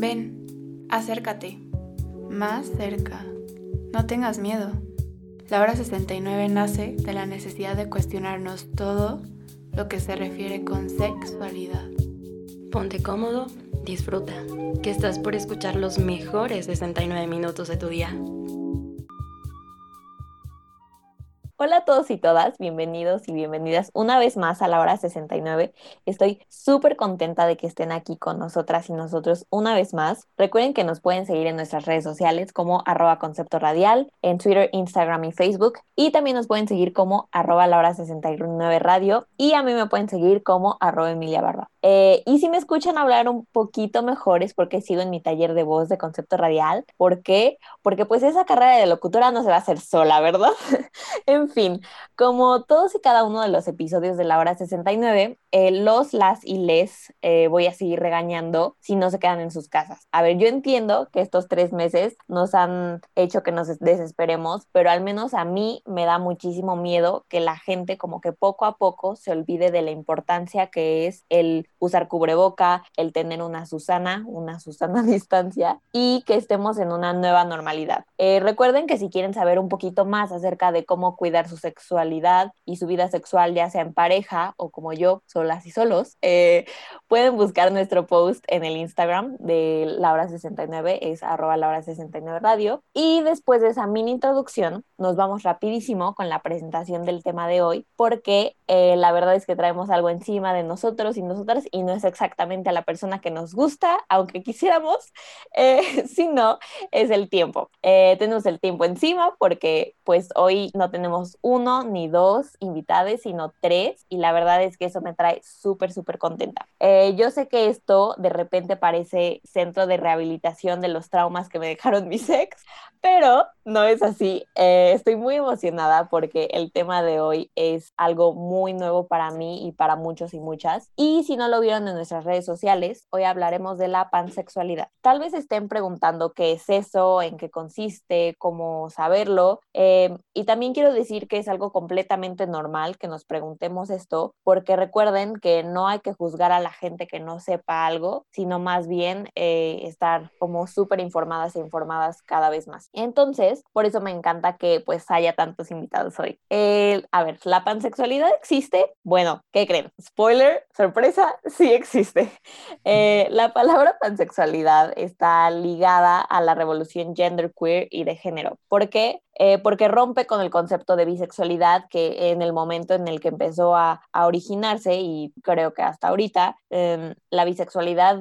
Ven, acércate, más cerca. No tengas miedo. La hora 69 nace de la necesidad de cuestionarnos todo lo que se refiere con sexualidad. Ponte cómodo, disfruta, que estás por escuchar los mejores 69 minutos de tu día. Hola a todos y todas, bienvenidos y bienvenidas una vez más a la hora 69. Estoy súper contenta de que estén aquí con nosotras y nosotros una vez más. Recuerden que nos pueden seguir en nuestras redes sociales como arroba concepto radial, en Twitter, Instagram y Facebook. Y también nos pueden seguir como arroba la hora 69 radio y a mí me pueden seguir como arroba Emilia Barba. Eh, y si me escuchan hablar un poquito mejor es porque sigo en mi taller de voz de concepto radial. ¿Por qué? Porque pues esa carrera de locutora no se va a hacer sola, ¿verdad? en en fin, como todos y cada uno de los episodios de la hora 69, eh, los, las y les eh, voy a seguir regañando si no se quedan en sus casas. A ver, yo entiendo que estos tres meses nos han hecho que nos desesperemos, pero al menos a mí me da muchísimo miedo que la gente como que poco a poco se olvide de la importancia que es el usar cubreboca, el tener una Susana, una Susana a distancia y que estemos en una nueva normalidad. Eh, recuerden que si quieren saber un poquito más acerca de cómo cuidar su sexualidad y su vida sexual, ya sea en pareja o como yo, solas y solos, eh, pueden buscar nuestro post en el Instagram de Laura69, es arroba Laura69 Radio. Y después de esa mini introducción, nos vamos rapidísimo con la presentación del tema de hoy, porque eh, la verdad es que traemos algo encima de nosotros y nosotras y no es exactamente a la persona que nos gusta, aunque quisiéramos, eh, sino es el tiempo. tenemos el tiempo encima porque pues hoy no tenemos uno ni dos invitados, sino tres, y la verdad es que eso me trae súper, súper contenta. Eh, yo sé que esto de repente parece centro de rehabilitación de los traumas que me dejaron mis ex, pero no es así. Eh, estoy muy emocionada porque el tema de hoy es algo muy nuevo para mí y para muchos y muchas. Y si no lo vieron en nuestras redes sociales, hoy hablaremos de la pansexualidad. Tal vez estén preguntando qué es eso, en qué consiste, cómo saberlo. Eh, y también quiero decir que es algo completamente normal que nos preguntemos esto, porque recuerden que no hay que juzgar a la gente que no sepa algo, sino más bien eh, estar como súper informadas e informadas cada vez más. Entonces, por eso me encanta que pues haya tantos invitados hoy. a ver, ¿la pansexualidad existe? Bueno, ¿qué creen? Spoiler, sorpresa, sí existe. Eh, la palabra pansexualidad está ligada a la revolución genderqueer y de género. ¿Por qué? Eh, porque rompe con el concepto de bisexualidad que en el momento en el que empezó a, originarse, y creo que hasta ahorita, em, la bisexualidad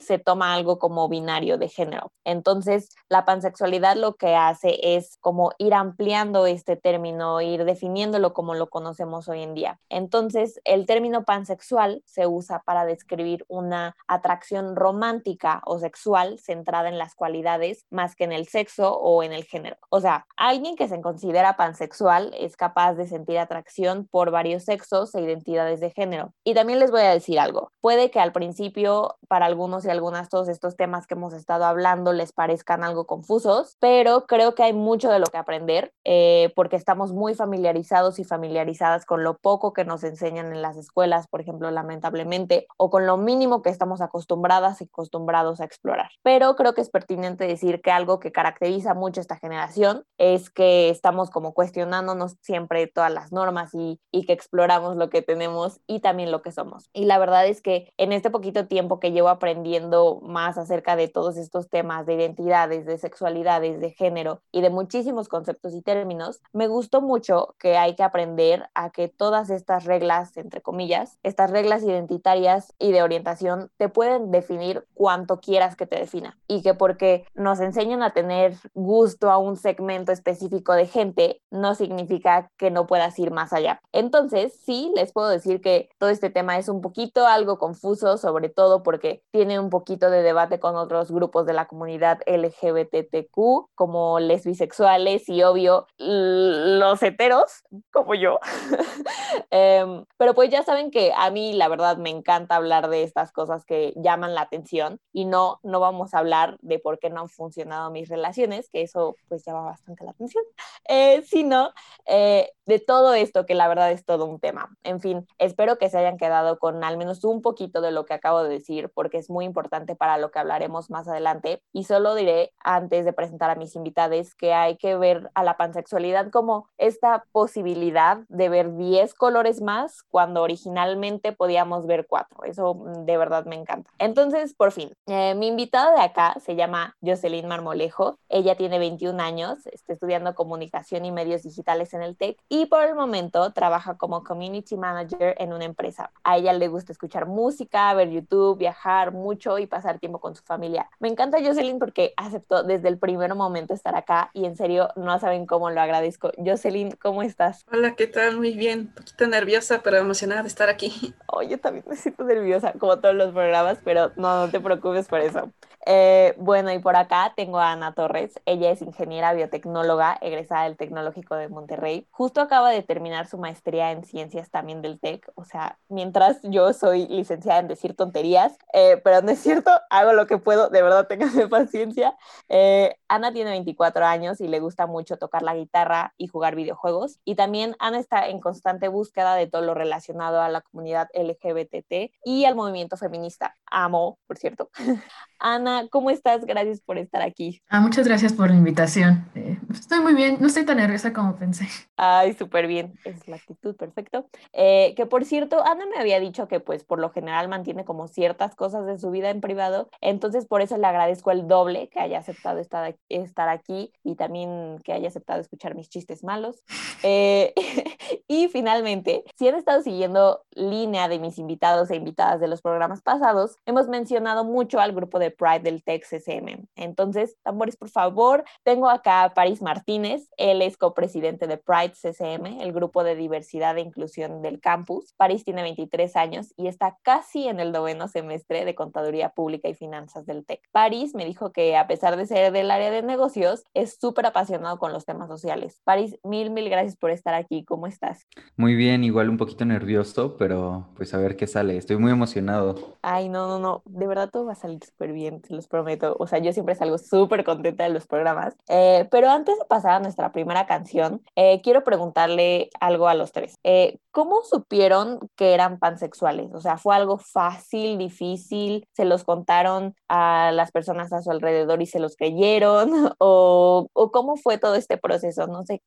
se toma algo como binario de género. Entonces, la pansexualidad lo que hace es como ir ampliando este término, ir definiéndolo como lo conocemos hoy en día. Entonces, el término pansexual se usa para describir una atracción romántica o sexual centrada en las cualidades más que en el sexo o en el género. O sea, alguien que se considera pansexual es capaz de sentir atracción por varios sexos e identidades de género. Y también les voy a decir algo. Puede que al principio para algunos y algunas todos estos temas que hemos estado hablando les parezcan algo confusos, pero creo que hay mucho de lo que aprender eh, porque estamos muy familiarizados y familiarizadas con lo poco que nos enseñan en las escuelas, por ejemplo, lamentablemente, o con lo mínimo que estamos acostumbradas y acostumbrados a explorar. Pero creo que es pertinente decir que algo que caracteriza mucho esta generación es que estamos como cuestionándonos siempre todas las normas y, y que exploramos lo que tenemos y también lo que somos. Y la verdad es que en este poquito tiempo que llevo aprendiendo más acerca de todos estos temas de identidades, de sexualidades, de género y de muchísimos conceptos y términos, me gustó mucho que hay que aprender a que todas estas reglas, entre comillas, estas reglas identitarias y de orientación te pueden definir cuanto quieras que te defina y que porque nos enseñan a tener gusto a un segmento específico específico de gente no significa que no puedas ir más allá. Entonces, sí, les puedo decir que todo este tema es un poquito algo confuso, sobre todo porque tiene un poquito de debate con otros grupos de la comunidad LGBTQ, como les bisexuales y obvio los heteros, como yo. Em, pero pues ya saben que a mí la verdad me encanta hablar de estas cosas que llaman la atención y no, no vamos a hablar de por qué no han funcionado mis relaciones, que eso pues llama bastante la atención, eh, sino eh, de todo esto que la verdad es todo un tema. En fin, espero que se hayan quedado con al menos un poquito de lo que acabo de decir porque es muy importante para lo que hablaremos más adelante y solo diré antes de presentar a mis invitados que hay que ver a la pansexualidad como esta posibilidad de ver 10 colores más cuando originalmente podíamos ver 4. Eso mm, de verdad me encanta. Entonces, por fin, eh, mi invitada de acá se llama Jocelyn Marmolejo. Ella tiene 21 años, está estudiando comunicación y medios digitales en el TEC y por el momento trabaja como community manager en una empresa. A ella le gusta escuchar música, ver YouTube, viajar mucho y pasar tiempo con su familia. Me encanta Jocelyn porque aceptó desde el primer momento estar acá y en serio no saben cómo lo agradezco. Jocelyn, ¿cómo estás? Hola, ¿qué tal? Muy bien, un poquito nerviosa, pero emocionada de estar aquí. Oh, yo también me siento nerviosa, como todos los programas, pero no, no te preocupes por eso. Eh, bueno, y por acá tengo a Ana Torres. Ella es ingeniera biotecnóloga, egresada del Tecnológico de Monterrey. Justo acaba de terminar su maestría en ciencias también del TEC. O sea, mientras yo soy licenciada en decir tonterías, eh, pero no es cierto, hago lo que puedo, de verdad, ténganme paciencia. Eh, Ana tiene 24 años y le gusta mucho tocar la guitarra y jugar videojuegos. Y también Ana está en constante búsqueda de todo lo relacionado a la comunidad LGBTT y al movimiento feminista. Amo, por cierto. Ana, ¿cómo estás? Gracias por estar aquí. Ah, muchas gracias por la invitación. Eh, estoy muy bien, no estoy tan nerviosa como pensé. Ay, súper bien, es la actitud, perfecto. Eh, que por cierto, Ana me había dicho que pues por lo general mantiene como ciertas cosas de su vida en privado, entonces por eso le agradezco el doble que haya aceptado estar, estar aquí y también que haya aceptado escuchar mis chistes malos. Eh, y finalmente, si han estado siguiendo línea de mis invitados e invitadas de los programas pasados, hemos mencionado mucho al grupo de Pride del CCM. Entonces, tambores, por favor, tengo acá a París Martínez, él es copresidente de Pride CCM, el grupo de diversidad e inclusión del campus. París tiene 23 años y está casi en el noveno semestre de Contaduría Pública y Finanzas del TEC. París me dijo que a pesar de ser del área de negocios, es súper apasionado con los temas sociales. París, mil, mil gracias por estar aquí. ¿Cómo estás? Muy bien, igual un poquito nervioso, pero pues a ver qué sale. Estoy muy emocionado. Ay, no, no, no. De verdad todo va a salir súper bien se los prometo. O sea, yo siempre salgo súper contenta de los programas. Eh, pero antes de pasar a nuestra primera canción, eh, quiero preguntarle algo a los tres. Eh, ¿Cómo supieron que eran pansexuales? O sea, ¿fue algo fácil, difícil? ¿Se los contaron a las personas a su alrededor y se los creyeron? ¿O, o cómo fue todo este proceso? No sé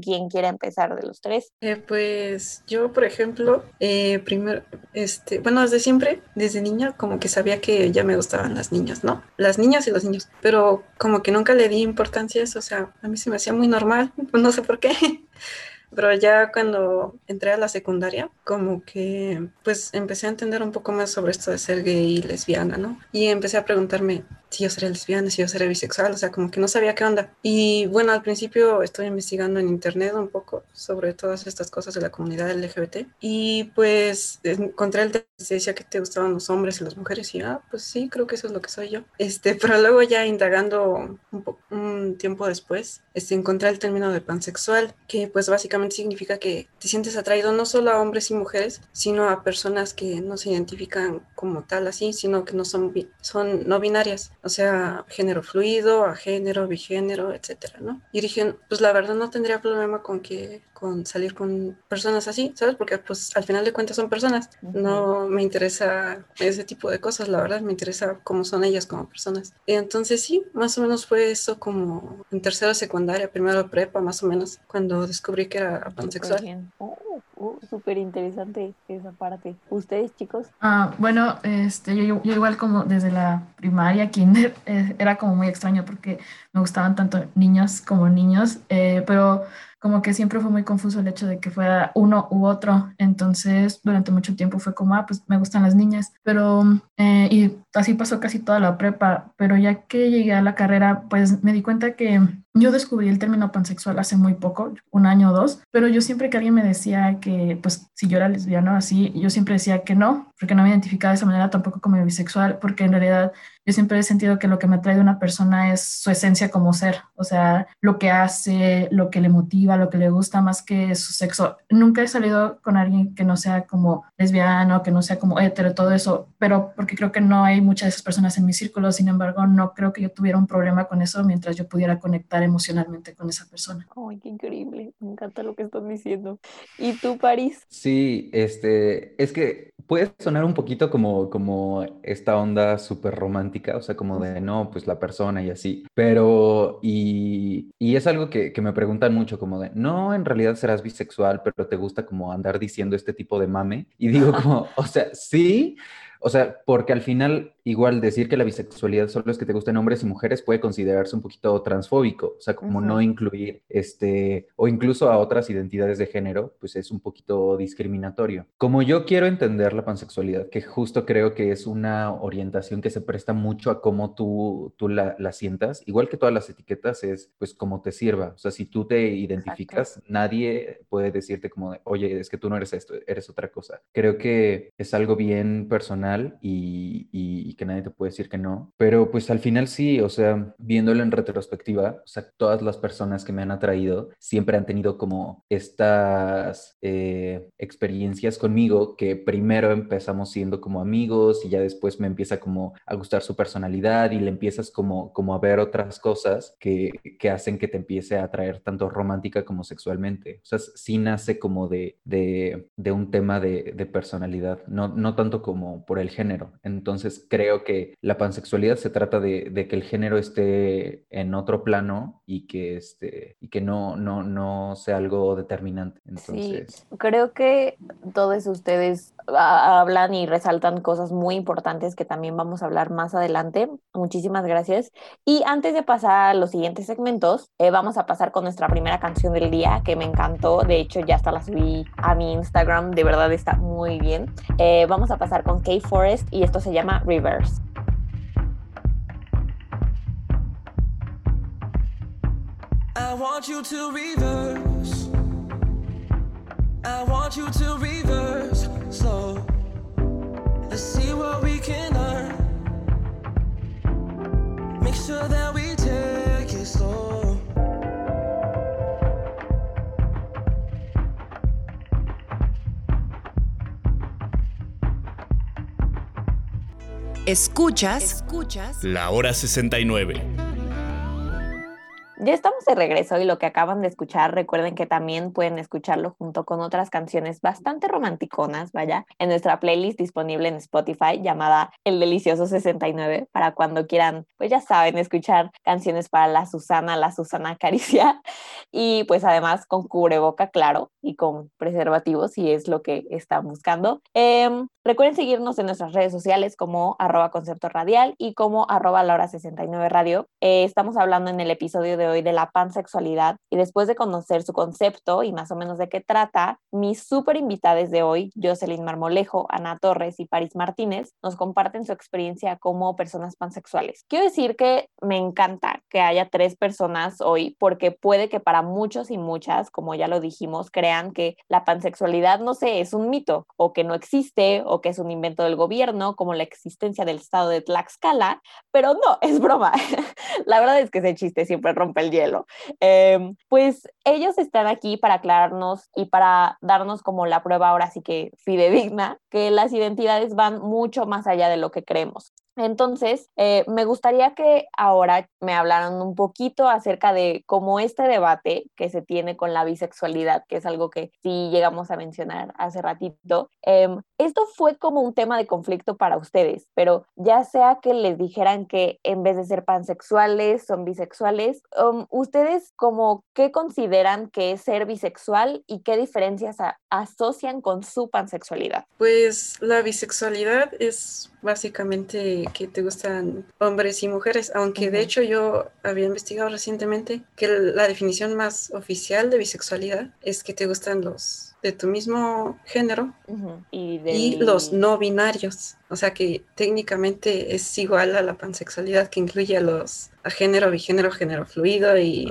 quién quiere empezar de los tres. Pues yo, por ejemplo, primero, este, bueno, desde siempre, desde niña, como que sabía que ya me gustaban las niñas, ¿no? Las niñas y los niños, pero como que nunca le di importancia a eso, o sea, a mí se me hacía muy normal, no sé por qué. Pero ya cuando entré a la secundaria, como que pues empecé a entender un poco más sobre esto de ser gay y lesbiana, ¿no? Y empecé a preguntarme si yo seré lesbiana, si yo seré bisexual, o sea, como que no sabía qué onda. Y bueno, al principio estoy investigando en internet un poco sobre todas estas cosas de la comunidad LGBT y pues encontré el que decía que te gustaban los hombres y las mujeres y ah, pues sí, creo que eso es lo que soy yo. Este, pero luego ya indagando un, un tiempo después, este, encontré el término de pansexual, que pues básicamente significa que te sientes atraído no solo a hombres y mujeres, sino a personas que no se identifican como tal así, sino que no son, son no binarias, o sea, género fluido, a género, bigénero, etcétera, ¿no? Y dije, pues la verdad no tendría problema con que con salir con personas así, ¿sabes? Porque pues al final de cuentas son personas. No me interesa ese tipo de cosas, la verdad, me interesa cómo son ellas como personas. Y entonces sí, más o menos fue eso como en tercero secundaria, primero prepa, más o menos, cuando descubrí que era pansexual. Oh, oh, súper interesante esa parte. ¿Ustedes, chicos? Ah, bueno, este, yo, yo, igual como desde la primaria, kinder, eh, era como muy extraño porque me gustaban tanto niños como niños, eh, pero como que siempre fue muy confuso el hecho de que fuera uno u otro. Entonces, durante mucho tiempo fue como, ah, pues me gustan las niñas. Pero, eh, y así pasó casi toda la prepa. Pero ya que llegué a la carrera, pues me di cuenta que yo descubrí el término pansexual hace muy poco, un año o dos, pero yo siempre que alguien me decía que, pues, si yo era lesbiana así, yo siempre decía que no, porque no me identificaba de esa manera tampoco como bisexual, porque en realidad yo siempre he sentido que lo que me atrae de una persona es su esencia como ser, o sea, lo que hace, lo que le motiva lo que le gusta más que su sexo. Nunca he salido con alguien que no sea como lesbiano, que no sea como hetero, todo eso, pero porque creo que no hay muchas de esas personas en mi círculo, sin embargo, no creo que yo tuviera un problema con eso mientras yo pudiera conectar emocionalmente con esa persona. Ay, qué increíble, me encanta lo que están diciendo. ¿Y tú, París? Sí, este, es que puede sonar un poquito como, como esta onda súper romántica, o sea, como de no, pues la persona y así, pero, y, y es algo que, que me preguntan mucho, como de, no, en realidad serás bisexual, pero te gusta como andar diciendo este tipo de mame, y digo como, o sea, sí, o sea, porque al final igual decir que la bisexualidad solo es que te gusten hombres y mujeres puede considerarse un poquito transfóbico, o sea, como no incluir este, o incluso a otras identidades de género, pues es un poquito discriminatorio. Como yo quiero entender la pansexualidad, que justo creo que es una orientación que se presta mucho a cómo tú, tú la, la sientas, igual que todas las etiquetas, es pues como te sirva, o sea, si tú te identificas, nadie puede decirte como, de, oye, es que tú no eres esto, eres otra cosa. Creo que es algo bien personal y, y y que nadie te puede decir que no. Pero pues al final sí, o sea, viéndolo en retrospectiva, o sea, todas las personas que me han atraído siempre han tenido como estas eh, experiencias conmigo que primero empezamos siendo como amigos y ya después me empieza como a gustar su personalidad y le empiezas como, como a ver otras cosas que, que hacen que te empiece a atraer tanto romántica como sexualmente. O sea, sí nace como de, de, de un tema de, de personalidad, no, no tanto como por el género. Entonces, creo creo que la pansexualidad se trata de, que el género esté en otro plano y que, este, y que no, no, no sea algo determinante. Entonces... Sí, creo que todos ustedes hablan y resaltan cosas muy importantes que también vamos a hablar más adelante. Muchísimas gracias. Y antes de pasar a los siguientes segmentos, eh, vamos a pasar con nuestra primera canción del día que me encantó. De hecho, ya hasta la subí a mi Instagram. De verdad está muy bien. Eh, vamos a pasar con K Forest y esto se llama reverse. I want you to reverse. I want you to reverse slow. Let's see what we can learn. Make sure that we take it slow. Escuchas, Escuchas La Hora 69. Ya estamos de regreso y lo que acaban de escuchar, recuerden que también pueden escucharlo junto con otras canciones bastante romanticonas, vaya, en nuestra playlist disponible en Spotify llamada El Delicioso 69, para cuando quieran, pues ya saben, escuchar canciones para la Susana, la Susana Caricia, y pues además con cubreboca, claro, y con preservativos, si es lo que están buscando. Em, recuerden seguirnos en nuestras redes sociales como arroba concepto radial y como arroba la hora 69 radio. Eh, estamos hablando en el episodio de hoy de la pansexualidad y después de conocer su concepto y más o menos de qué trata, mis súper invitadas de hoy, Jocelyn Marmolejo, Ana Torres y Paris Martínez, nos comparten su experiencia como personas pansexuales. Quiero decir que me encanta que haya tres personas hoy porque puede que para muchos y muchas, como ya lo dijimos, crean que la pansexualidad, no sé, es un mito o que no existe o que es un invento del gobierno, como la existencia del estado de Tlaxcala, pero no, es broma. la verdad es que ese chiste siempre rompe el hielo. Em, pues ellos están aquí para aclararnos y para darnos como la prueba ahora sí que fidedigna, que las identidades van mucho más allá de lo que creemos. Entonces, eh, me gustaría que ahora me hablaran un poquito acerca de cómo este debate que se tiene con la bisexualidad, que es algo que sí llegamos a mencionar hace ratito, em, esto fue como un tema de conflicto para ustedes, pero ya sea que les dijeran que en vez de ser pansexuales son bisexuales, um, ustedes como qué consideran que es ser bisexual y qué diferencias asocian con su pansexualidad? Pues la bisexualidad es básicamente que te gustan hombres y mujeres, aunque de hecho yo había investigado recientemente que la definición más oficial de bisexualidad es que te gustan los de tu mismo género y, los no binarios. O sea que técnicamente es igual a la pansexualidad que incluye a los a género, bigénero, género fluido y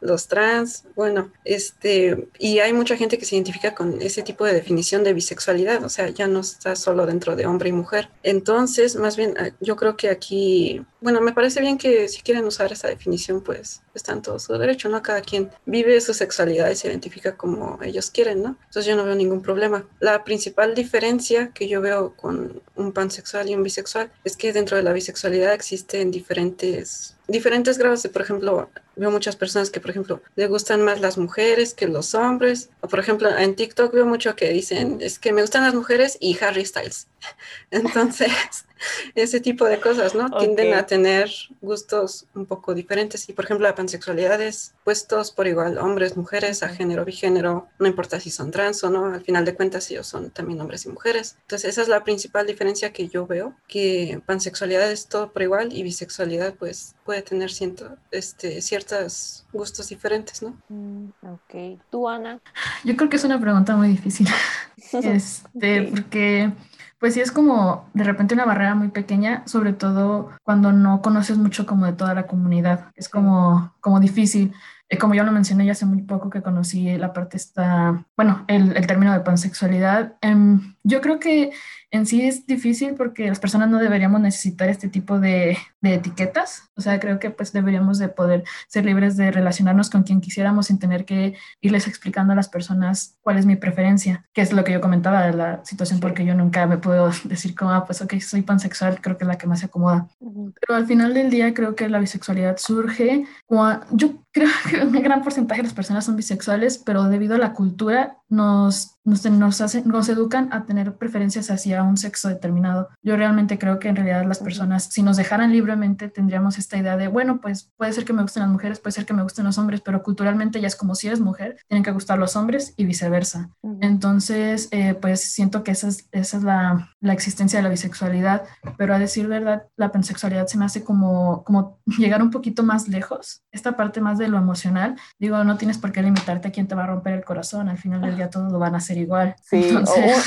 los trans, bueno, este, y hay mucha gente que se identifica con ese tipo de definición de bisexualidad, o sea, ya no está solo dentro de hombre y mujer. Entonces, más bien, ah, yo creo que aquí, bueno, me parece bien que si quieren usar esa definición, pues está en todo su derecho, ¿no? Cada quien vive su sexualidad y se identifica como ellos quieren, ¿no? Entonces yo no veo ningún problema. La principal diferencia que yo veo con un pansexual y un bisexual es que dentro de la bisexualidad existen diferentes diferentes grados de, por ejemplo, veo muchas personas que, por ejemplo, le gustan más las mujeres que los hombres. O, por ejemplo, en TikTok veo mucho que dicen, es que me gustan las mujeres y Harry Styles. Entonces, ese tipo de cosas, ¿no? Tienden a tener gustos un poco diferentes. Y, por ejemplo, la pansexualidad es puestos por igual, hombres, mujeres, a género, bigénero, no importa si son trans o no, al final de cuentas ellos son también hombres y mujeres. Entonces, esa es la principal diferencia que yo veo, que pansexualidad es todo por igual y bisexualidad, pues, puede tener ciento, este, ciertos gustos diferentes, ¿no? Mm, ok. ¿Tú, Ana? Yo creo que es una pregunta muy difícil. este, porque pues sí es como de repente una barrera muy pequeña, sobre todo cuando no conoces mucho como de toda la comunidad. Es como, como difícil. Eh, como yo lo mencioné ya hace muy poco que conocí la parte esta, bueno, el, el término de pansexualidad. Em, yo creo que en sí es difícil porque las personas no deberíamos necesitar este tipo de, de, etiquetas. O sea, creo que pues deberíamos de poder ser libres de relacionarnos con quien quisiéramos sin tener que irles explicando a las personas cuál es mi preferencia, que es lo que yo comentaba de la situación porque yo nunca me puedo decir como, ah, pues ok, soy pansexual, creo que es la que más se acomoda. Pero al final del día creo que la bisexualidad surge, yo creo que un gran porcentaje de las personas son bisexuales, pero debido a la cultura nos, nos, nos, hacen, nos educan a tener preferencias hacia un sexo determinado. Yo realmente creo que en realidad las personas, si nos dejaran libremente, tendríamos esta idea de, bueno, pues puede ser que me gusten las mujeres, puede ser que me gusten los hombres, pero culturalmente ya es como si eres mujer, tienen que gustar los hombres y viceversa. Entonces, eh, pues siento que esa es, esa es la, la, existencia de la bisexualidad, pero a decir verdad, la pansexualidad se me hace como, como llegar un poquito más lejos, esta parte más de lo emocional. Digo, no tienes por qué limitarte a quién te va a romper el corazón, al final del día todos lo van a hacer igual. Sí,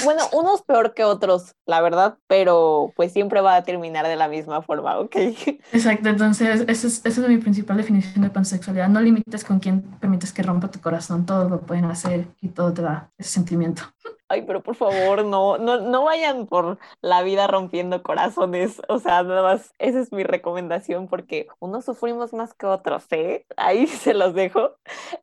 bueno, unos peor que otros, la verdad, pero pues siempre va a terminar de la misma forma, ¿ok? Exacto, entonces esa es, esa es mi principal definición de pansexualidad. No limites con quién permites que rompa tu corazón, todos lo pueden hacer y todo te da ese sentimiento. Ay, pero por favor, no, no, no vayan por la vida rompiendo corazones. O sea, nada más, esa es mi recomendación porque unos sufrimos más que otros, ¿eh? Ahí se los dejo.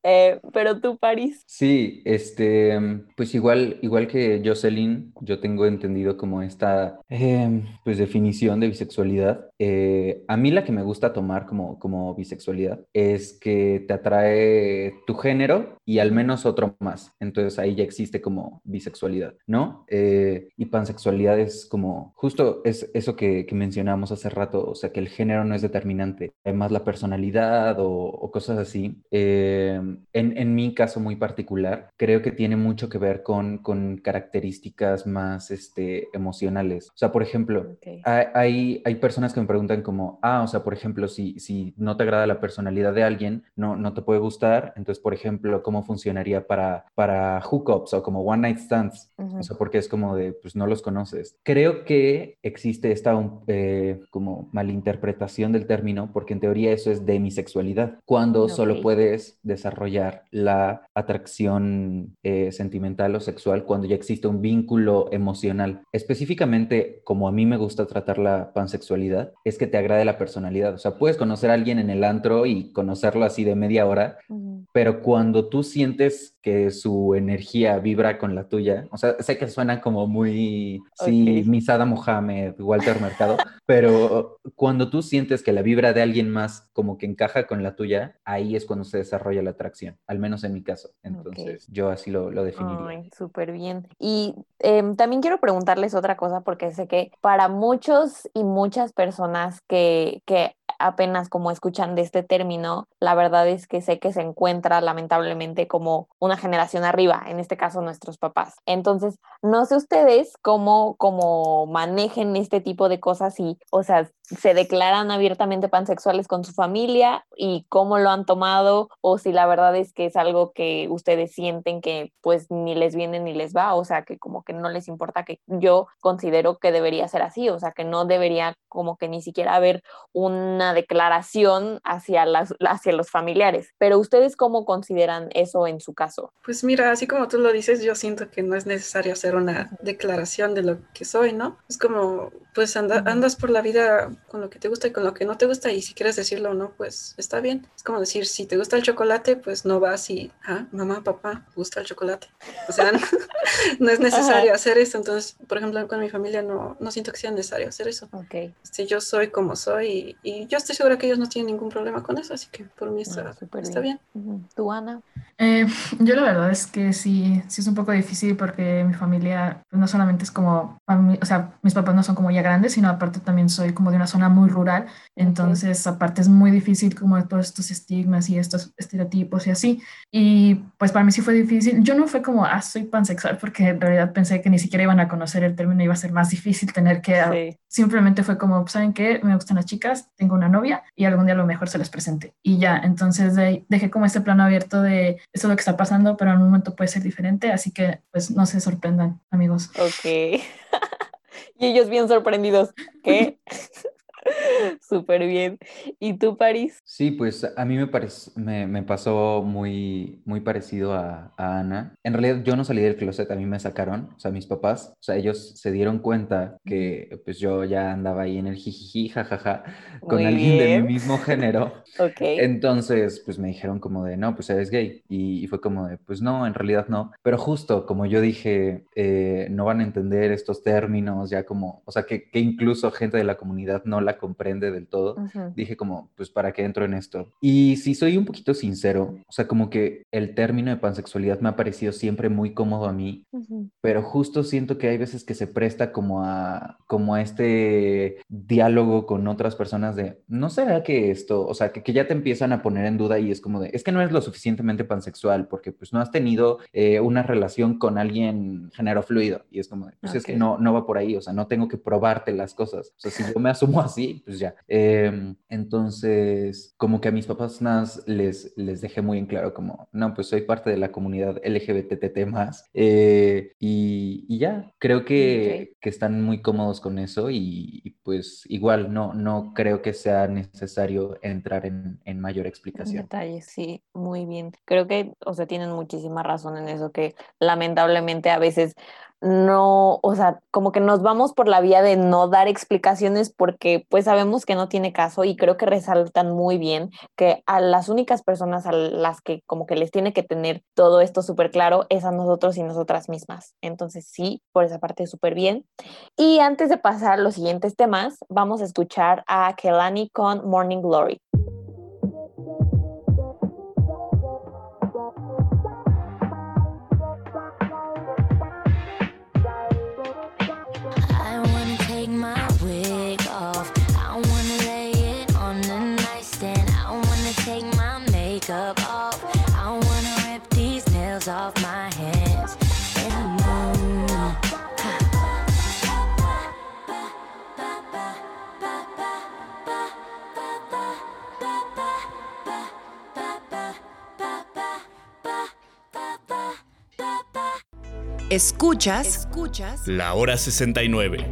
Eh, pero tú, París. Sí, este, pues igual, igual que Jocelyn, yo tengo entendido como esta, eh, pues, definición de bisexualidad. Eh, a mí la que me gusta tomar como, como bisexualidad es que te atrae tu género y al menos otro más. Entonces ahí ya existe como bisexualidad sexualidad, ¿no? Eh, y pansexualidad es como justo es eso que, que, mencionamos hace rato, o sea, que el género no es determinante, además la personalidad o, o cosas así. Eh, en, en, mi caso muy particular, creo que tiene mucho que ver con, con características más este, emocionales. O sea, por ejemplo, okay. hay, hay personas que me preguntan como, ah, o sea, por ejemplo, si, si no te agrada la personalidad de alguien, no, no te puede gustar, entonces, por ejemplo, ¿cómo funcionaría para, para hookups o como one night stand? Uh -huh. O sea, porque es como de, pues no los conoces. Creo que existe esta eh, como malinterpretación del término, porque en teoría eso es demisexualidad, cuando okay. solo puedes desarrollar la atracción eh, sentimental o sexual cuando ya existe un vínculo emocional. Específicamente, como a mí me gusta tratar la pansexualidad, es que te agrade la personalidad. O sea, puedes conocer a alguien en el antro y conocerlo así de media hora, uh -huh. pero cuando tú sientes que su energía vibra con la tuya. O sea, sé que suena como muy, sí, okay. Misada Mohamed, Walter Mercado, pero cuando tú sientes que la vibra de alguien más como que encaja con la tuya, ahí es cuando se desarrolla la atracción, al menos en mi caso. Entonces, okay. yo así lo, lo definiría. Súper bien. Y eh, también quiero preguntarles otra cosa, porque sé que para muchos y muchas personas que, que apenas como escuchan de este término, la verdad es que sé que se encuentra lamentablemente como una generación arriba, en este caso nuestros papás. Entonces, no sé ustedes cómo, cómo manejen este tipo de cosas y, o sea, se declaran abiertamente pansexuales con su familia y cómo lo han tomado o si la verdad es que es algo que ustedes sienten que pues ni les viene ni les va, o sea, que como que no les importa que yo considero que debería ser así, o sea, que no debería como que ni siquiera haber una declaración hacia, las, hacia los familiares. Pero ustedes cómo consideran eso en su caso? Pues mira, así como tú lo dices, yo siento que no es necesario hacer una declaración de lo que soy, ¿no? Es como, pues andas por la vida con lo que te gusta y con lo que no te gusta y si quieres decirlo o no, pues está bien. Es como decir, si te gusta el chocolate, pues no vas y, ah, mamá, papá, gusta el chocolate. O sea, no, es necesario hacer eso. Entonces, por ejemplo, con mi familia no, no siento que sea necesario hacer eso. Ok. Este, yo soy como soy y, yo estoy segura que ellos no tienen ningún problema con eso, así que por mí está, está bien. ¿Tú, Ana? Eh, yo la verdad es que sí, sí es un poco difícil porque mi familia pues, no solamente es como, o sea, mis papás no son como ya grandes, sino aparte también soy como de una zona muy rural, entonces aparte es muy difícil como todos estos estigmas y estos estereotipos y así. Y pues para mí sí fue difícil. Yo no fue como, ah, soy pansexual, porque en realidad pensé que ni siquiera iban a conocer el término, iba a ser más difícil tener que... Sí. Simplemente fue como, ¿saben qué? Me gustan las chicas, tengo una novia y algún día a lo mejor se les presente. Y ya, entonces de, dejé como este plano abierto de eso es lo que está pasando, pero en un momento puede ser diferente, así que pues no se sorprendan, amigos. Ok. y ellos bien sorprendidos. ¿Qué? Súper bien. ¿Y tú, París? Sí, pues a mí me, me, me, pasó muy, muy parecido a, a, Ana. En realidad yo no salí del closet, a mí me sacaron, o sea, mis papás, o sea, ellos se dieron cuenta que pues yo ya andaba ahí en el jijiji, jajaja, con alguien de mi mismo género. ok. Entonces, pues me dijeron como de, no, pues eres gay. Y, y fue como de, pues no, en realidad no. Pero justo como yo dije, eh, no van a entender estos términos, ya como, o sea, que, que incluso gente de la comunidad no la comprende del todo, uh -huh. dije como, pues para qué entro en esto. Y si soy un poquito sincero, o sea, como que el término de pansexualidad me ha parecido siempre muy cómodo a mí, uh -huh. pero justo siento que hay veces que se presta como a, como a este diálogo con otras personas de, ¿no será que esto, o sea, que, que ya te empiezan a poner en duda y es como de, es que no eres lo suficientemente pansexual porque pues no has tenido eh, una relación con alguien género fluido y es como, de, pues okay. es que no, no va por ahí, o sea, no tengo que probarte las cosas, o sea, si yo me asumo así, pues ya. Eh, entonces, como que a mis papás les, les dejé muy en claro como, no, pues soy parte de la comunidad LGBTT más. Eh, y, y, ya, creo que, okay. que, están muy cómodos con eso y, y, pues igual no, no creo que sea necesario entrar en, en mayor explicación. Detalles, sí, muy bien. Creo que, o sea, tienen muchísima razón en eso, que lamentablemente a veces no, o sea, como que nos vamos por la vía de no dar explicaciones porque pues sabemos que no tiene caso y creo que resaltan muy bien que a las únicas personas a las que como que les tiene que tener todo esto súper claro es a nosotros y nosotras mismas. Entonces sí, por esa parte súper bien. Y antes de pasar a los siguientes temas, vamos a escuchar a Kelani con Morning Glory. Escuchas, escuchas la hora 69.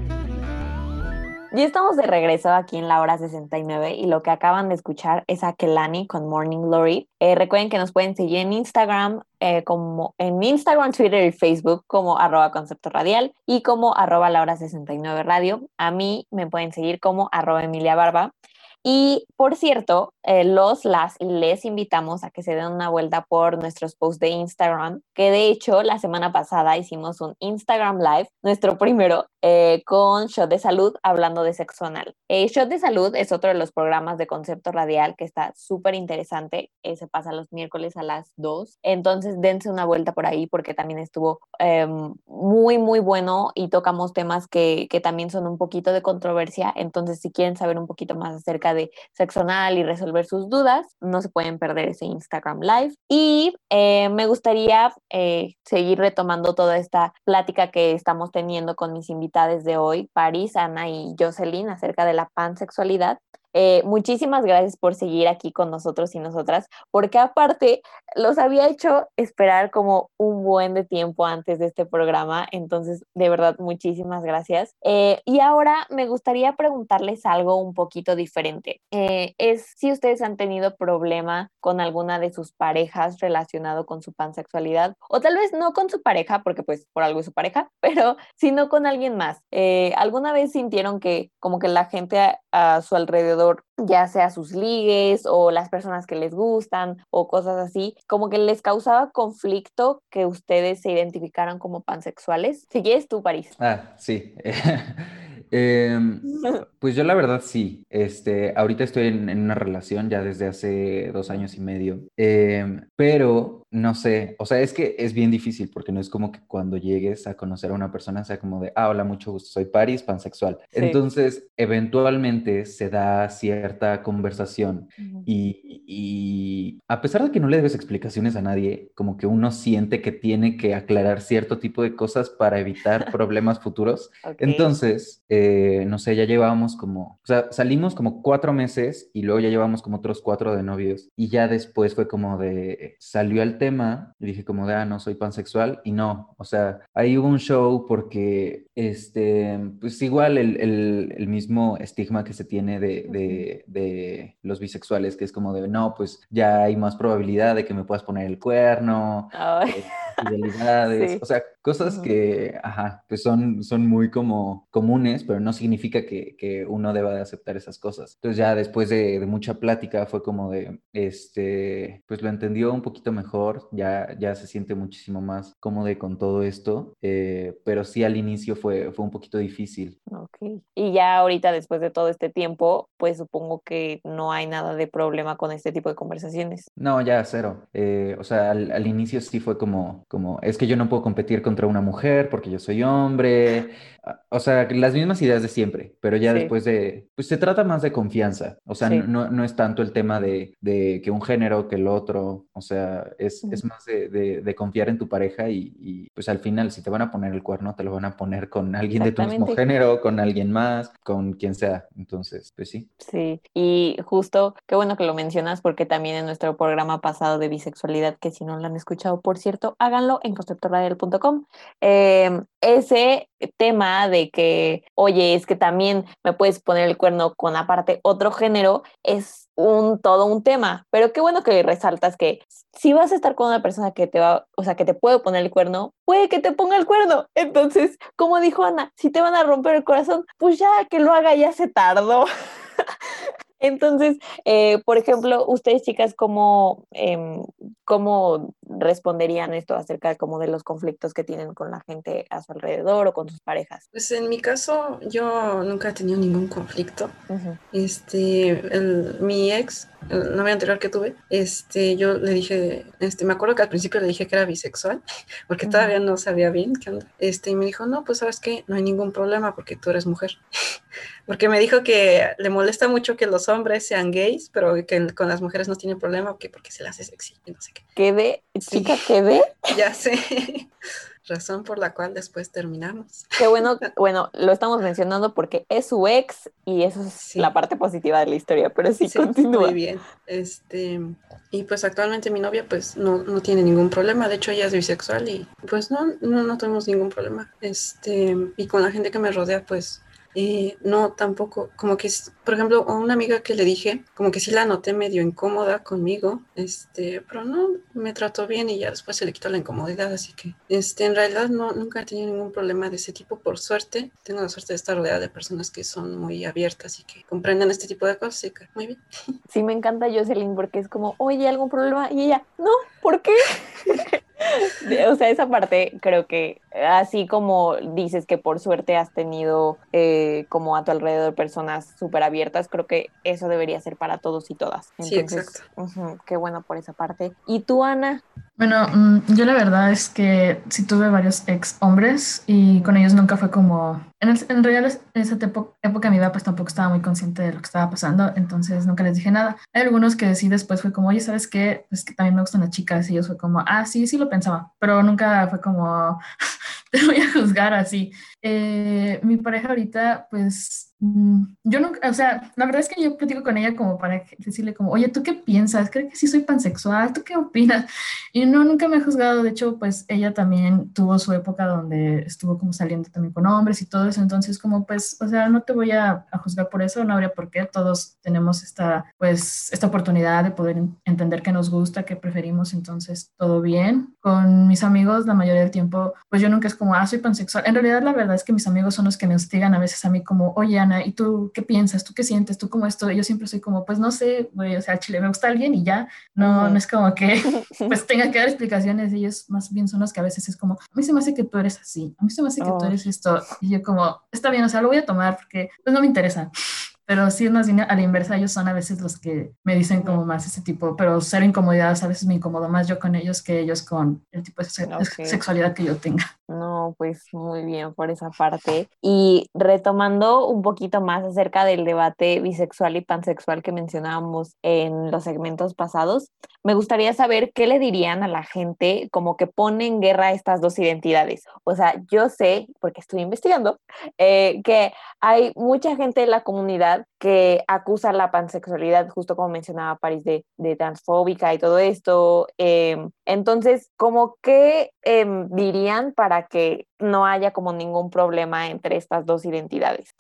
Ya estamos de regreso aquí en la hora 69 y lo que acaban de escuchar es a Kelani con Morning Glory. Eh, recuerden que nos pueden seguir en Instagram, eh, como en Instagram, Twitter y Facebook como arroba concepto radial y como arroba la hora 69 radio. A mí me pueden seguir como arroba Emilia Barba. Y por cierto, eh, los, las les invitamos a que se den una vuelta por nuestros posts de Instagram, que de hecho la semana pasada hicimos un Instagram Live, nuestro primero, eh, con Shot de Salud hablando de sexo anal. Eh, Shot de Salud es otro de los programas de concepto radial que está súper interesante, eh, se pasa los miércoles a las 2, entonces dense una vuelta por ahí porque también estuvo em, muy, muy bueno y tocamos temas que, que también son un poquito de controversia, entonces si quieren saber un poquito más acerca de sexo anal y resolver sus dudas, no se pueden perder ese Instagram Live. Y eh, me gustaría eh, seguir retomando toda esta plática que estamos teniendo con mis invitadas de hoy, Paris, Ana y Jocelyn, acerca de la pansexualidad. Eh, muchísimas gracias por seguir aquí con nosotros y nosotras, porque aparte los había hecho esperar como un buen de tiempo antes de este programa, entonces de verdad muchísimas gracias. Eh, y ahora me gustaría preguntarles algo un poquito diferente. Eh, es si ustedes han tenido problema con alguna de sus parejas relacionado con su pansexualidad, o tal vez no con su pareja, porque pues por algo es su pareja, pero sino con alguien más. ¿Alguna vez sintieron que como que la gente a su alrededor, ya sea sus ligues o las personas que les gustan o cosas así, como que les causaba conflicto que ustedes se identificaran como pansexuales. Si quieres tú, París. Ah, sí. Em, pues yo la verdad sí, este, ahorita estoy en, una relación ya desde hace dos años y medio, em, pero no sé, o sea, es que es bien difícil porque no es como que cuando llegues a conocer a una persona sea como de, ah, hola, mucho gusto, soy Paris, pansexual. Entonces, eventualmente se da cierta conversación y, y, a pesar de que no le debes explicaciones a nadie, como que uno siente que tiene que aclarar cierto tipo de cosas para evitar problemas futuros. Entonces, eh, no sé, ya llevábamos como, o sea, salimos como cuatro meses y luego ya llevamos como otros cuatro de novios y ya después fue como de, salió el tema y dije como de, ah, no, soy pansexual y no, o sea, ahí hubo un show porque, este, pues igual el, el, el mismo estigma que se tiene de, de, de, los bisexuales, que es como de, no, pues ya hay más probabilidad de que me puedas poner el cuerno, eh, fidelidades, o sea, cosas que, ajá, pues son, son muy como comunes pero no significa que, que, uno deba de aceptar esas cosas. Entonces ya después de, de, mucha plática fue como de, este, pues lo entendió un poquito mejor, ya, ya se siente muchísimo más cómodo con todo esto, eh, pero sí al inicio fue, fue un poquito difícil. Ok, y ya ahorita después de todo este tiempo, pues supongo que no hay nada de problema con este tipo de conversaciones. No, ya cero. Eh, o sea, al, al inicio sí fue como, como, es que yo no puedo competir contra una mujer porque yo soy hombre, o sea, las mismas ideas de siempre, pero ya después de, pues se trata más de confianza, o sea, no, no, es tanto el tema de, de, que un género que el otro, o sea, es, es más de, de, confiar en tu pareja y, y, pues al final si te van a poner el cuerno, te lo van a poner con alguien de tu mismo género, con alguien más, con quien sea, entonces, pues sí. Sí, y justo, qué bueno que lo mencionas porque también en nuestro programa pasado de bisexualidad, que si no lo han escuchado, por cierto, háganlo en conceptoradial.com, eh, ese tema de que, oye, es que también me puedes poner el cuerno con aparte otro género, es un todo un tema. Pero qué bueno que resaltas que si vas a estar con una persona que te va, o sea, que te puede poner el cuerno, puede que te ponga el cuerno. Entonces, como dijo Ana, si te van a romper el corazón, pues ya que lo haga, ya se tardó. Entonces, eh, por ejemplo, ustedes chicas, ¿cómo, eh, ¿cómo responderían esto acerca como de los conflictos que tienen con la gente a su alrededor o con sus parejas? Pues en mi caso, yo nunca he tenido ningún conflicto. Uh -huh. Este, el, mi ex, el novio anterior que tuve, este, yo le dije, este, me acuerdo que al principio le dije que era bisexual, porque uh -huh. todavía no sabía bien qué onda. Este, y me dijo, no, pues sabes que no hay ningún problema porque tú eres mujer. porque me dijo que le molesta mucho que los hombres sean gays, pero que con las mujeres no tiene problema porque, porque se las hace sexy y no sé qué. ¿Qué de? Chica, ¿qué de? Ya sé. Razón por la cual después terminamos. Qué bueno, bueno, lo estamos mencionando porque es su ex y eso es sí. la parte positiva de la historia, pero sí, sí continúa. Muy bien. Este, y pues actualmente mi novia pues no, no tiene ningún problema, de hecho ella es bisexual y pues no, no, no tenemos ningún problema. Este, y con la gente que me rodea pues eh, no, tampoco, como que, por ejemplo, a una amiga que le dije, como que sí la noté medio incómoda conmigo, este, pero no, me trató bien y ya después se le quitó la incomodidad, así que, este, en realidad no, nunca he tenido ningún problema de ese tipo, por suerte, tengo la suerte de estar rodeada de personas que son muy abiertas y que comprenden este tipo de cosas, así que, muy bien. Sí, me encanta Jocelyn porque es como, oye, ¿algún problema? Y ella, no, ¿por qué? o sea, esa parte creo que así como dices que por suerte has tenido eh, como a tu alrededor personas súper abiertas, creo que eso debería ser para todos y todas. Entonces, sí, exacto. Uh -huh, qué bueno por esa parte. ¿Y tú, Ana? Bueno, yo la verdad es que sí tuve varios ex hombres y con ellos nunca fue como... En, el, en realidad en esa época mi edad pues tampoco estaba muy consciente de lo que estaba pasando, entonces nunca les dije nada. Hay algunos que sí después fue como, oye, ¿sabes qué? Pues que también me gustan las chicas y ellos fue como, ah, sí, sí lo pensaba, pero nunca fue como te voy a juzgar así. Eh, mi pareja ahorita, pues Mm, yo nunca, o sea, la verdad es que yo platico con ella como para decirle como, oye, ¿tú qué piensas? ¿Crees que sí soy pansexual? ¿Tú qué opinas? Y no, nunca me ha juzgado. De hecho, pues ella también tuvo su época donde estuvo como saliendo también con hombres y todo eso. Entonces, como pues, o sea, no te voy a, a juzgar por eso, no habría por qué. Todos tenemos esta, pues, esta oportunidad de poder entender qué nos gusta, qué preferimos. Entonces, todo bien. Con mis amigos, la mayoría del tiempo, pues yo nunca es como, ah, soy pansexual. En realidad, la verdad es que mis amigos son los que me hostigan a veces a mí como, oye, ¿y tú qué piensas? ¿Tú qué sientes? ¿Tú cómo esto? Yo siempre soy como, pues no sé, güey, o sea, Chile, me gusta alguien y ya, no, no es como que pues tenga que dar explicaciones, ellos más bien son los que a veces es como, a mí se me hace que tú eres así, a mí se me hace que tú eres esto, y yo como, está bien, o sea, lo voy a tomar porque pues no me interesa. Pero sí, más bien a la inversa, ellos son a veces los que me dicen como más ese tipo, pero ser incomodidades a veces me incomodo más yo con ellos que ellos con el tipo de sexualidad que yo tenga. No, pues muy bien por esa parte. Y retomando un poquito más acerca del debate bisexual y pansexual que mencionábamos en los segmentos pasados, me gustaría saber qué le dirían a la gente como que pone en guerra estas dos identidades. O sea, yo sé, porque estoy investigando, eh, que hay mucha gente de la comunidad que acusa la pansexualidad, justo como mencionaba París, de, transfóbica y todo esto. Em, entonces, como qué em, dirían para que no haya como ningún problema entre estas dos identidades?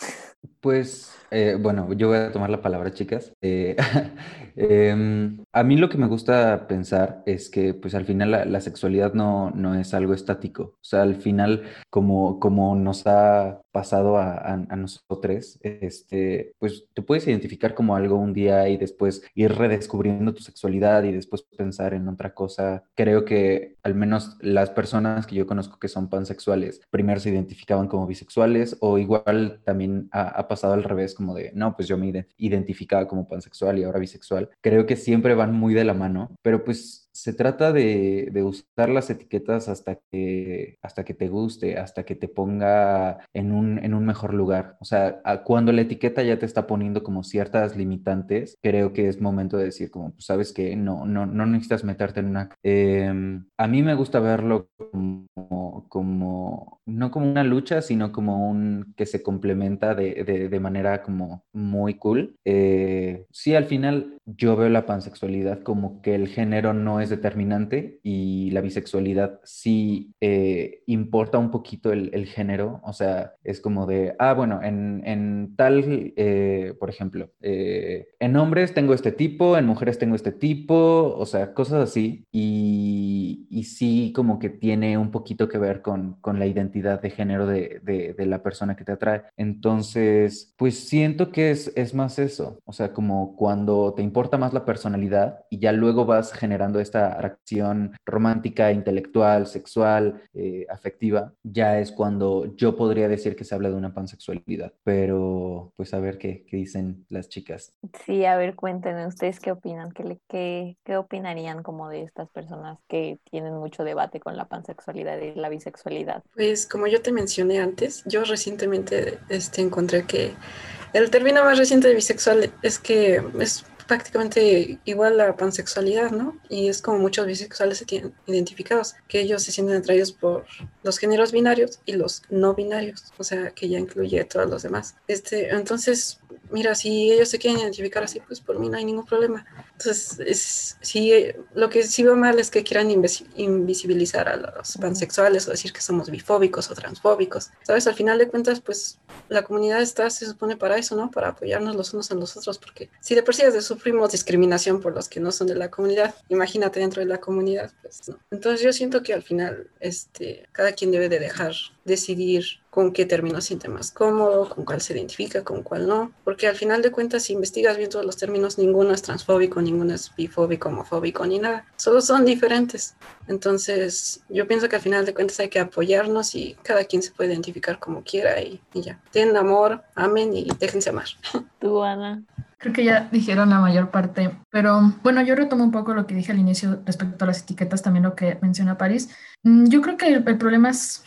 Pues, eh, bueno, yo voy a tomar la palabra, chicas. Eh, em, a mí lo que me gusta pensar es que, pues, al final la, sexualidad no, no, es algo estático. O sea, al final, como, como nos ha pasado a, a, a, nosotros, este, pues, te puedes identificar como algo un día y después ir redescubriendo tu sexualidad y después pensar en otra cosa. Creo que al menos las personas que yo conozco que son pansexuales, primero se identificaban como bisexuales o igual también ha, pasado al revés, como de, no, pues yo me identificaba como pansexual y ahora bisexual. Creo que siempre van muy de la mano, pero pues se trata de, usar las etiquetas hasta que, hasta que te guste, hasta que te ponga en un, en un mejor lugar. O sea, cuando la etiqueta ya te está poniendo como ciertas limitantes, creo que es momento de decir como, pues sabes que no, no, no necesitas meterte en una... Em, a mí me gusta verlo como, como, no como una lucha, sino como un que se complementa de, de, manera como muy cool. Eh, sí, al final yo veo la pansexualidad como que el género no es determinante y la bisexualidad sí eh, importa un poquito el, género, o sea, es como de, ah, bueno, en, en tal, eh, por ejemplo, eh, en hombres tengo este tipo, en mujeres tengo este tipo, o sea, cosas así, y, y sí como que tiene un poquito que ver con, con la identidad de género de, de, de, la persona que te atrae. Entonces, pues siento que es, es más eso, o sea, como cuando te importa más la personalidad y ya luego vas generando esta atracción romántica, intelectual, sexual, eh, afectiva, ya es cuando yo podría decir que se habla de una pansexualidad. Pero pues a ver qué, qué dicen las chicas. Sí, a ver, cuéntenme ustedes qué opinan, qué, qué, qué opinarían como de estas personas que tienen mucho debate con la pansexualidad y la bisexualidad. Pues como yo te mencioné antes, yo recientemente este, encontré que el término más reciente de bisexual es que es prácticamente igual a la pansexualidad, ¿no? Y es como muchos bisexuales se tienen identificados, que ellos se sienten atraídos por los géneros binarios y los no binarios, o sea, que ya incluye a todos los demás. Este, entonces, mira, si ellos se quieren identificar así, pues por mí no hay ningún problema. Entonces, es, si, lo que sí veo mal es que quieran invisibilizar a los pansexuales o decir que somos bifóbicos o transfóbicos. ¿Sabes? Al final de cuentas, pues la comunidad está, se supone para eso, ¿no? Para apoyarnos los unos en los otros, porque si de por sí sufrimos discriminación por los que no son de la comunidad, imagínate dentro de la comunidad, pues no. Entonces yo siento que al final, este, cada quien debe de dejar decidir con qué término siente más cómodo, con cuál se identifica, con cuál no, porque al final de cuentas si investigas bien todos los términos, ninguno es transfóbico, ninguno es bifóbico, homofóbico, ni nada, solo son diferentes. Entonces yo pienso que al final de cuentas hay que apoyarnos y cada quien se puede identificar como quiera y, y ya. Tienen amor, amen y déjense amar. Tú, Ana. Creo que ya dijeron la mayor parte, pero bueno, yo retomo un poco lo que dije al inicio respecto a las etiquetas, también lo que menciona París. Mm, yo creo que el, el problema es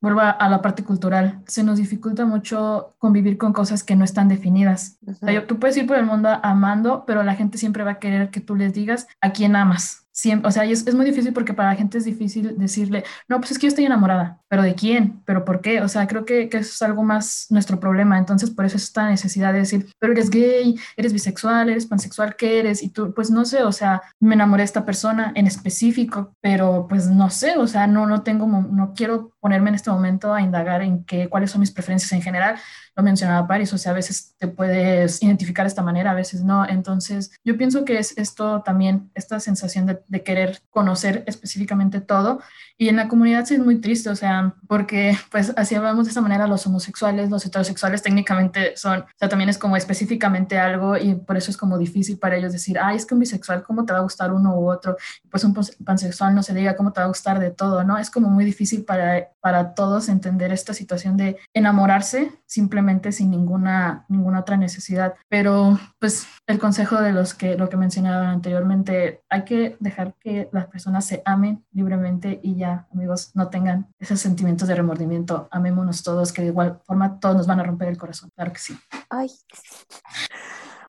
vuelvo a, la parte cultural, se nos dificulta mucho convivir con cosas que no están definidas. tú puedes ir por el mundo amando, pero la gente siempre va a querer que tú les digas a quién amas. Siempre, o sea, es, es muy difícil porque para la gente es difícil decirle, no, pues es que yo estoy enamorada, pero ¿de quién? ¿Pero por qué? O sea, creo que, que es algo más nuestro problema, entonces por eso es esta necesidad de decir, pero eres gay, eres bisexual, eres pansexual, ¿qué eres? Y tú, pues no sé, o sea, me enamoré de esta persona en específico, pero pues no sé, o sea, no, no tengo, no quiero ponerme en este momento a indagar en qué, cuáles son mis preferencias en general, lo mencionaba Paris, o sea, a veces te puedes identificar de esta manera, a veces no. Entonces, yo pienso que es esto también, esta sensación de, de querer conocer específicamente todo. Y en la comunidad sí es muy triste, o sea, porque pues así hablamos de esta manera los homosexuales, los heterosexuales técnicamente son, o sea, también es como específicamente algo y por eso es como difícil para ellos decir, ay, es que un bisexual, ¿cómo te va a gustar uno u otro? Pues un pansexual no se diga cómo te va a gustar de todo, ¿no? Es como muy difícil para, para todos entender esta situación de enamorarse simplemente sin ninguna, ninguna otra necesidad. Pero pues el consejo de los que lo que mencionaban anteriormente, hay que dejar que las personas se amen libremente y ya, amigos, no tengan esos sentimientos de remordimiento. Amémonos todos, que de igual forma todos nos van a romper el corazón. Claro que sí. Ay.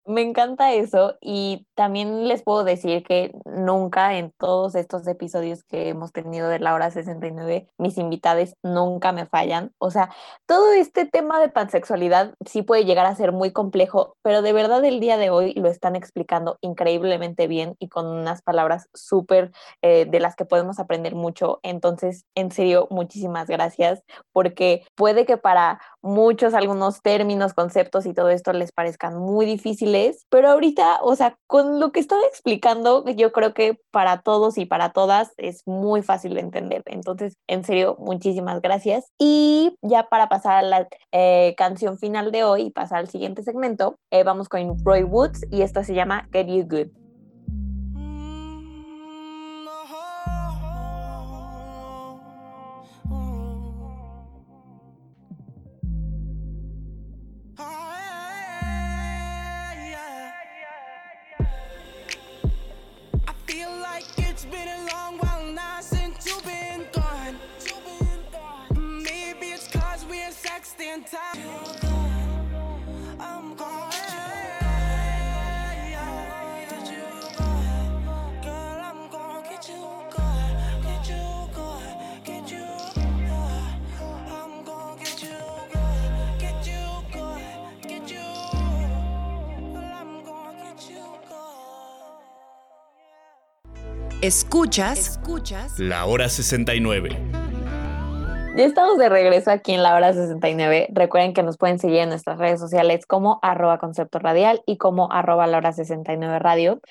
Me encanta eso y también les puedo decir que nunca en todos estos episodios que hemos tenido de la hora 69, mis invitados nunca me fallan. O sea, todo este tema de pansexualidad sí puede llegar a ser muy complejo, pero de verdad el día de hoy lo están explicando increíblemente bien y con unas palabras súper eh, de las que podemos aprender mucho. Entonces, en serio, muchísimas gracias porque puede que para muchos algunos términos, conceptos y todo esto les parezcan muy difíciles, pero ahorita, o sea, con lo que estaba explicando, yo creo que para todos y para todas es muy fácil de entender. Entonces, en serio, muchísimas gracias. Y ya para pasar a la eh, canción final de hoy y pasar al siguiente segmento, eh, vamos con Roy Woods y esto se llama Get You Good. Escuchas, Escuchas la hora 69. Ya estamos de regreso aquí en la hora 69. Recuerden que nos pueden seguir en nuestras redes sociales como arroba concepto radial y como arroba la hora 69 radio.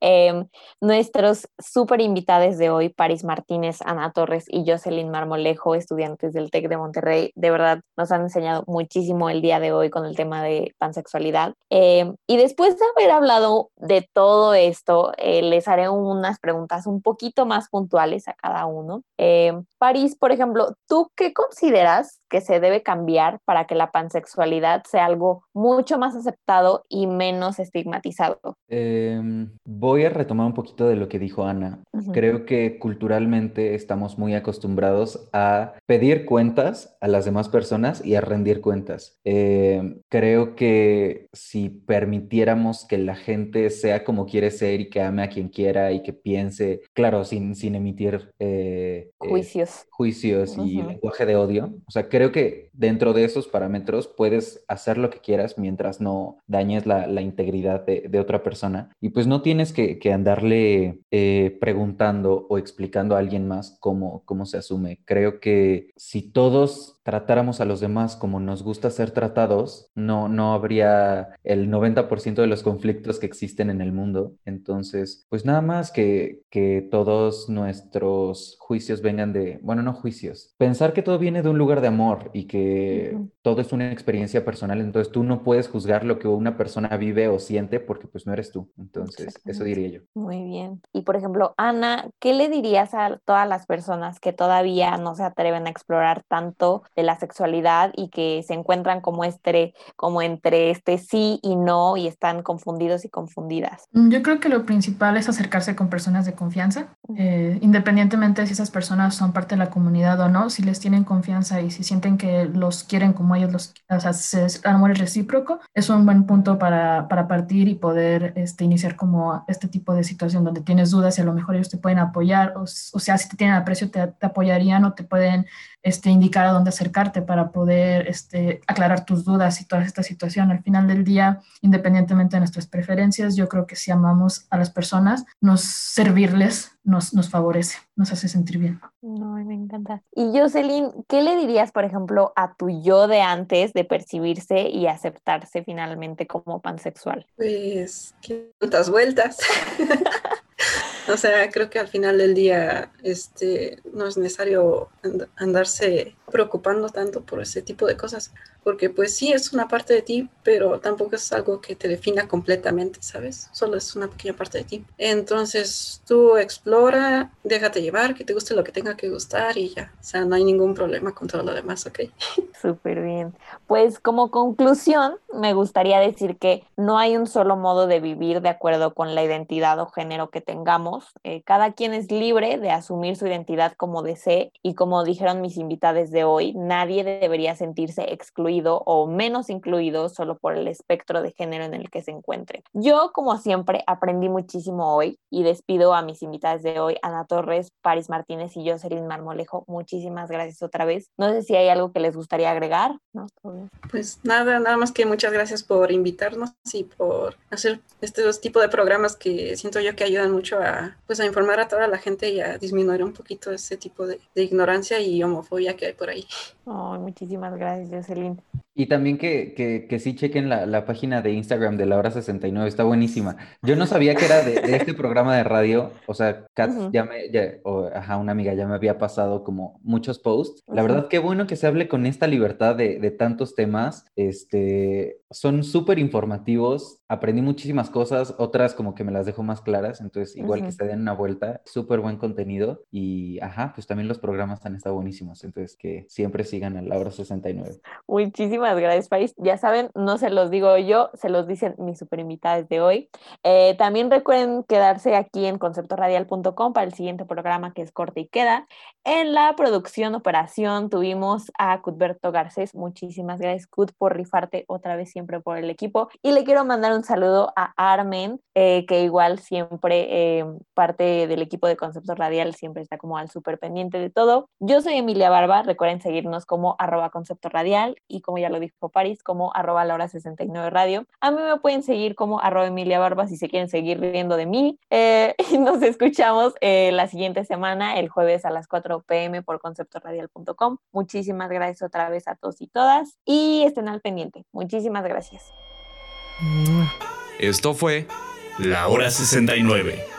Em, nuestros súper invitados de hoy, Paris Martínez, Ana Torres y Jocelyn Marmolejo, estudiantes del TEC de Monterrey, de verdad nos han enseñado muchísimo el día de hoy con el tema de pansexualidad. Em, y después de haber hablado de todo esto, eh, les haré unas preguntas un poquito más puntuales a cada uno. Em, Paris, por ejemplo, ¿tú ¿qué consideras que se debe cambiar para que la pansexualidad sea algo mucho más aceptado y menos estigmatizado? Em, voy a retomar un poquito de lo que dijo Ana. Creo que culturalmente estamos muy acostumbrados a pedir cuentas a las demás personas y a rendir cuentas. Em, creo que si permitiéramos que la gente sea como quiere ser y que ame a quien quiera y que piense, claro, sin, sin emitir eh, eh, juicios, y de odio, o sea, creo que dentro de esos parámetros puedes hacer lo que quieras mientras no dañes la, integridad de, otra persona. Y pues no tienes que, andarle eh, preguntando o explicando a alguien más cómo, cómo se asume. Creo que si todos tratáramos a los demás como nos gusta ser tratados, no, no habría el 90% de los conflictos que existen en el mundo. Entonces, pues nada más que, que todos nuestros juicios vengan de, bueno, no juicios, pensar que todo viene de un lugar de amor y que todo es una experiencia personal, entonces tú no puedes juzgar lo que una persona vive o siente porque pues no eres tú. Entonces, eso diría yo. Muy bien. Y por ejemplo, Ana, ¿qué le dirías a todas las personas que todavía no se atreven a explorar tanto de la sexualidad y que se encuentran como este, como entre este sí y no y están confundidos y confundidas? Mm, yo creo que lo principal es acercarse con personas de confianza, eh, independientemente de si esas personas son parte de la comunidad o no, si les tienen confianza y si sienten que los quieren como ellos los, o sea, se, el amor es recíproco, es un buen punto para, partir y poder este, iniciar como este tipo de situación donde tienes dudas y a lo mejor ellos te pueden apoyar, o, sea, si te tienen aprecio te, te apoyarían o te pueden este, indicar a dónde acercarte para poder este, aclarar tus dudas y toda esta situación. Al final del día, independientemente de nuestras preferencias, yo creo que si amamos a las personas, nos servirles nos, nos favorece, nos hace sentir bien. No, me encanta. Y Jocelyn, ¿qué le dirías, por ejemplo, a tu yo de antes de percibirse y aceptarse finalmente como pansexual? Pues, ¿qué tantas vueltas? O sea, creo que al final del día este, no es necesario andarse preocupando tanto por ese tipo de cosas, porque pues sí es una parte de ti, pero tampoco es algo que te defina completamente, ¿sabes? Solo es una pequeña parte de ti. Entonces tú explora, déjate llevar, que te guste lo que tenga que gustar y ya. O sea, no hay ningún problema con todo lo demás, ¿ok? Súper bien. Pues como conclusión, me gustaría decir que no hay un solo modo de vivir de acuerdo con la identidad o género que tengamos. Eh, cada quien es libre de asumir su identidad como desee y como dijeron mis invitados de hoy, nadie debería sentirse excluido o menos incluido solo por el espectro de género en el que se encuentre. Yo, como siempre, aprendí muchísimo hoy y despido a mis invitadas de hoy, Ana Torres, Paris Martínez y Jocelyn Marmolejo. Muchísimas gracias otra vez. No sé si hay algo que les gustaría agregar. ¿No? Pues nada, nada más que muchas gracias por invitarnos y por hacer estos tipos de programas que siento yo que ayudan mucho a, pues, a informar a toda la gente y a disminuir un poquito ese tipo de, de ignorancia y homofobia que hay por ahí. Muchísimas gracias, Jocelyn. Y también que, que, que sí chequen la, la, página de Instagram de la hora 69, está buenísima. Yo no sabía que era de, de este programa de radio, o sea, Kat uh -huh. ya me, ya, o, ajá, una amiga ya me había pasado como muchos posts. La uh -huh. verdad, qué bueno que se hable con esta libertad de, de tantos temas. Este, son súper informativos, aprendí muchísimas cosas, otras como que me las dejo más claras, entonces igual uh -huh. que se den una vuelta, súper buen contenido y, ajá, pues también los programas han estado buenísimos, entonces que siempre sigan a la hora 69. Muchísimas gracias, País. Ya saben, no se los digo yo, se los dicen mis super invitadas de hoy. Eh, también recuerden quedarse aquí en conceptoradial.com para el siguiente programa que es Corte y Queda. En la producción, operación, tuvimos a Cudberto Garcés. Muchísimas gracias, Cud, por rifarte otra vez siempre por el equipo. Y le quiero mandar un saludo a Armen, eh, que igual siempre eh, parte del equipo de Concepto Radial, siempre está como al súper pendiente de todo. Yo soy Emilia Barba, recuerden seguirnos como arroba concepto radial y como ya lo dijo París, como arroba la hora 69 radio. A mí me pueden seguir como arroba Emilia Barba si se quieren seguir riendo de mí. Eh, y nos escuchamos eh, la siguiente semana, el jueves a las 4 pm por conceptoradial.com. Muchísimas gracias otra vez a todos y todas y estén al pendiente. Muchísimas gracias. Esto fue La Hora 69.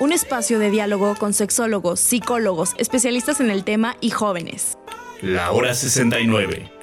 Un espacio de diálogo con sexólogos, psicólogos, especialistas en el tema y jóvenes. La Hora 69